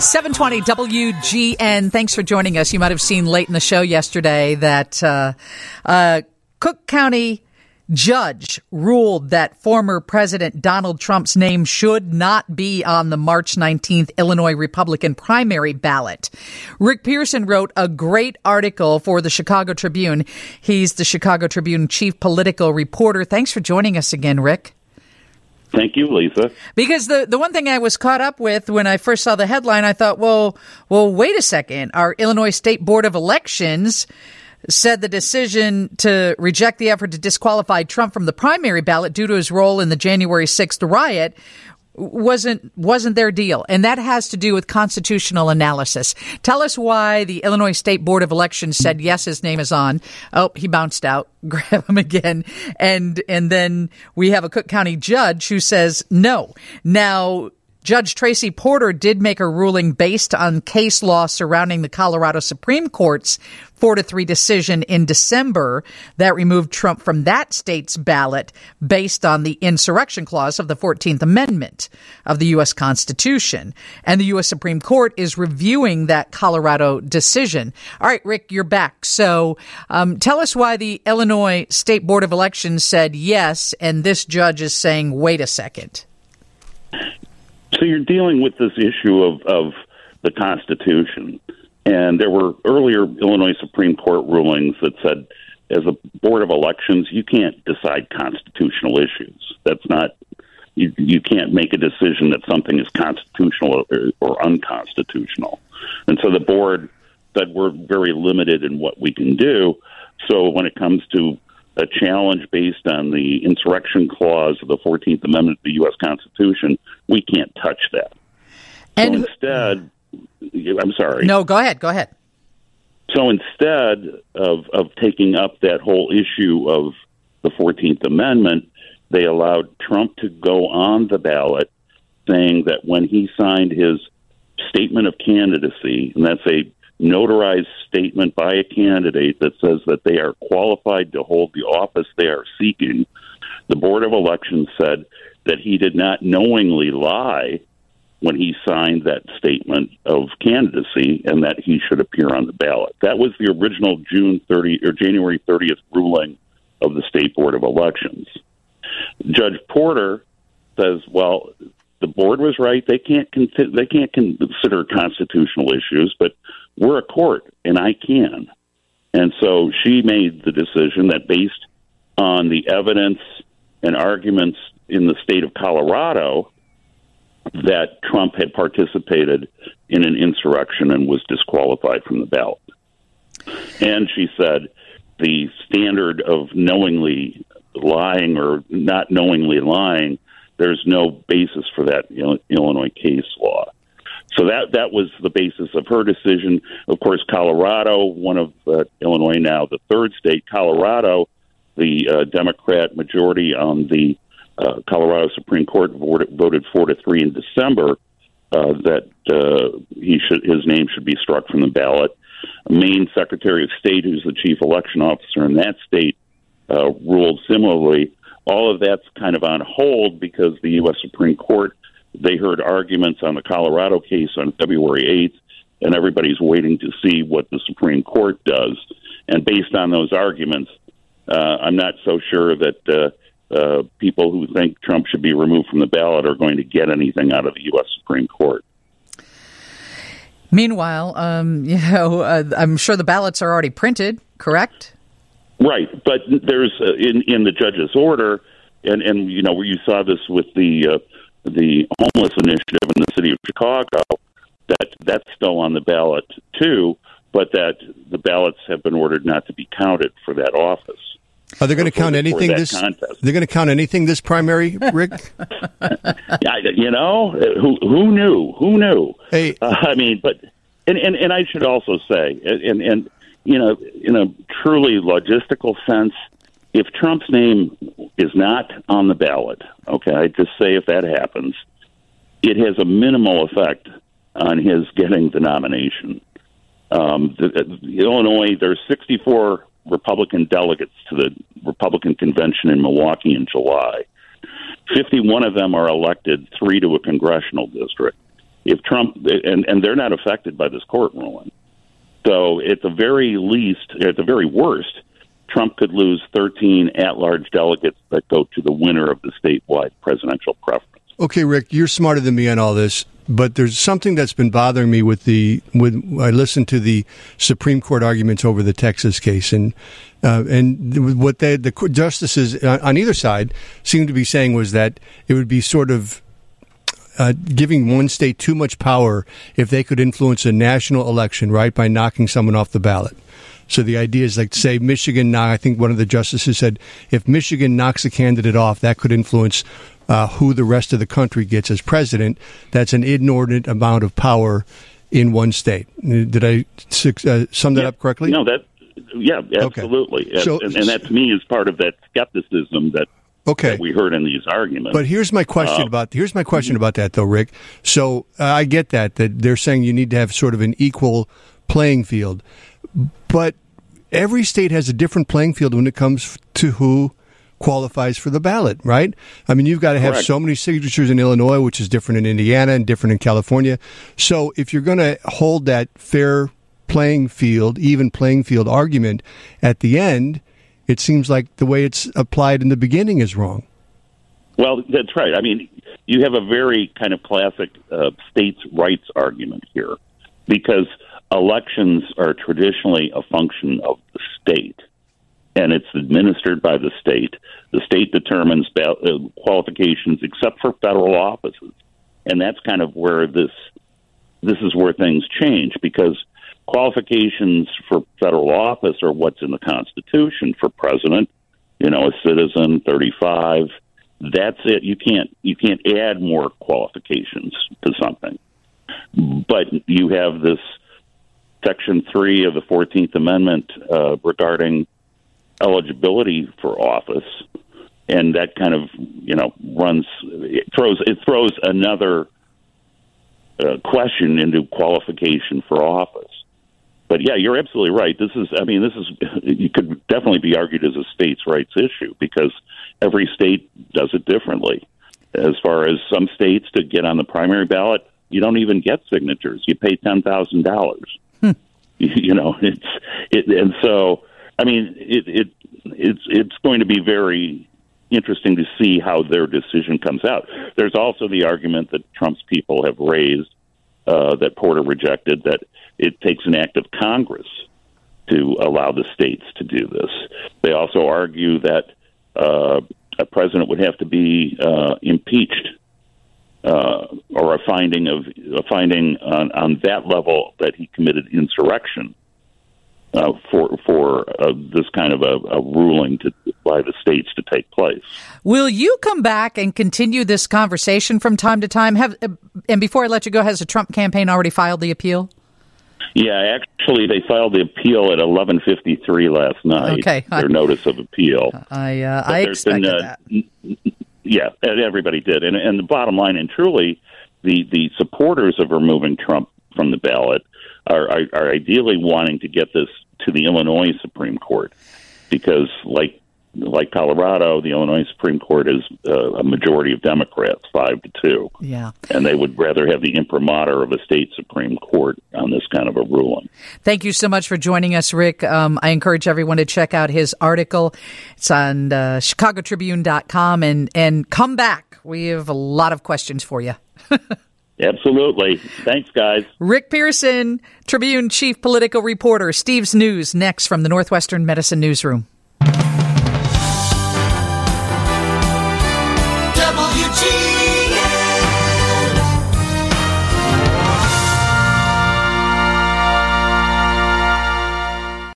720 WGN. Thanks for joining us. You might have seen late in the show yesterday that uh, uh, Cook County judge ruled that former President Donald Trump's name should not be on the March 19th Illinois Republican primary ballot. Rick Pearson wrote a great article for the Chicago Tribune. He's the Chicago Tribune chief political reporter. Thanks for joining us again, Rick. Thank you, Lisa. Because the, the one thing I was caught up with when I first saw the headline, I thought, well, well, wait a second. Our Illinois State Board of Elections said the decision to reject the effort to disqualify Trump from the primary ballot due to his role in the January 6th riot wasn't wasn't their deal. And that has to do with constitutional analysis. Tell us why the illinois state board of elections said yes his name is on. Oh he bounced out. Grab him again. And and then we have a cook county judge who says no. Now Judge Tracie Porter did make a ruling based on case law surrounding the Colorado Supreme Court's four to three decision in December that removed Trump from that state's ballot based on the insurrection clause of the 14th Amendment of the U.S. Constitution. And the U.S. Supreme Court is reviewing that Colorado decision. All right, Rick, you're back. So um, tell us why the Illinois State Board of Elections said yes, and this judge is saying, wait a second. So you're dealing with this issue of, of the Constitution. And there were earlier Illinois Supreme Court rulings that said, as a board of elections, you can't decide constitutional issues. That's not you. You can't make a decision that something is constitutional or, or unconstitutional. And so the board said we're very limited in what we can do. So when it comes to a challenge based on the insurrection clause of the 14th Amendment of the U.S. Constitution, we can't touch that. And so instead, I'm sorry. No, go ahead. Go ahead. So instead of, of taking up that whole issue of the 14th Amendment, they allowed Trump to go on the ballot saying that when he signed his statement of candidacy, and that's a notarized statement by a candidate that says that they are qualified to hold the office they are seeking, the Board of Elections said that he did not knowingly lie when he signed that statement of candidacy and that he should appear on the ballot. That was the original June 30 or January 30th ruling of the State Board of Elections. Judge Porter says, well, the board was right. They can't con- they can't consider constitutional issues, but we're a court, and I can. And so she made the decision that based on the evidence and arguments in the state of Colorado, that Trump had participated in an insurrection and was disqualified from the ballot. And she said the standard of knowingly lying or not knowingly lying, there's no basis for that Illinois case law. So that that was the basis of her decision. Of course, Colorado, one of uh, Illinois now the third state, Colorado, the uh, Democrat majority on the uh, Colorado Supreme Court voted, voted four to three in December uh, that uh, he should his name should be struck from the ballot. Maine Secretary of State, who's the chief election officer in that state, uh, ruled similarly. All of that's kind of on hold because the U.S. Supreme Court they heard arguments on the Colorado case on February 8th, and everybody's waiting to see what the Supreme Court does. And based on those arguments, uh, I'm not so sure that uh, uh, people who think Trump should be removed from the ballot are going to get anything out of the U.S. Supreme Court. Meanwhile, um, you know, uh, I'm sure the ballots are already printed, correct? Right, but there's uh, in in the judge's order, and and you know where you saw this with the uh, the homeless initiative in the city of Chicago. That that's still on the ballot too, but that the ballots have been ordered not to be counted for that office. Are they going to count anything this? Contest. They're going to count anything this primary, Rick? you know, who who knew? Who knew? Hey, uh, I mean, but and, and and I should also say, and and you know, in a truly logistical sense, if Trump's name is not on the ballot, okay, just say if that happens, it has a minimal effect on his getting the nomination. Um, the, the, Illinois, there's 64 Republican delegates to the Republican convention in Milwaukee in July. 51 of them are elected, three to a congressional district. if Trump and and they're not affected by this court ruling. So at the very least, at the very worst, Trump could lose 13 at-large delegates that go to the winner of the statewide presidential preference. Okay, Rick, you're smarter than me on all this, but there's something that's been bothering me with the with I listened to the Supreme Court arguments over the Texas case, and uh, and what they, the justices on either side seemed to be saying was that it would be sort of uh, giving one state too much power if they could influence a national election, right, by knocking someone off the ballot. So the idea is like, say, Michigan. Now, I think one of the justices said if Michigan knocks a candidate off, that could influence uh, who the rest of the country gets as president. That's an inordinate amount of power in one state. Did I uh, sum that yeah. up correctly? No, that yeah, absolutely. Okay. So, and, and that to me is part of that skepticism that Okay. we heard in these arguments. But here's my question uh, about here's my question about that though, Rick. So uh, I get that that they're saying you need to have sort of an equal playing field, but every state has a different playing field when it comes to who qualifies for the ballot, right? I mean, you've got to have Correct. so many signatures in Illinois, which is different in Indiana and different in California. So if you're going to hold that fair playing field, even playing field argument at the end, it seems like the way it's applied in the beginning is wrong. Well, that's right. I mean, you have a very kind of classic uh, states' rights argument here because elections are traditionally a function of the state and it's administered by the state. The state determines uh, qualifications except for federal offices. And that's kind of where this this is where things change because qualifications for federal office are what's in the Constitution for president. You know, a citizen, thirty-five. That's it. You can't you can't add more qualifications to something. But you have this section three of the Fourteenth Amendment uh, regarding eligibility for office, and that kind of you know runs it throws it throws another uh, question into qualification for office. But yeah, you're absolutely right. This is, I mean, this is, you could definitely be argued as a states' rights issue because every state does it differently. As far as some states to get on the primary ballot, you don't even get signatures. You pay ten thousand dollars. You know, it's it, and so I mean, it, it it's it's going to be very interesting to see how their decision comes out. There's also the argument that Trump's people have raised uh, that Porter rejected that it takes an act of Congress to allow the states to do this. They also argue that uh, a president would have to be uh, impeached uh, or a finding of a finding on, on that level that he committed insurrection uh, for for uh, this kind of a, a, ruling to by the states to take place. Will you come back and continue this conversation from time to time? Have uh, and before I let you go, has the Trump campaign already filed the appeal? Yeah, actually, they filed the appeal at eleven fifty three last night. Okay, their I, notice of appeal. I uh, I expected been, uh, that. Yeah, everybody did, and and the bottom line, and truly, the the supporters of removing Trump from the ballot are, are, are ideally wanting to get this to the Illinois Supreme Court because, like like Colorado, the Illinois Supreme Court is uh, a majority of Democrats, five to two. Yeah, and they would rather have the imprimatur of a state Supreme Court on this kind of a ruling. Thank you so much for joining us, Rick. Um, I encourage everyone to check out his article. It's on uh, ChicagoTribune.com and and come back. We have a lot of questions for you. Absolutely. Thanks, guys. Rick Pearson, Tribune Chief Political Reporter. Steve's News next from the Northwestern Medicine Newsroom.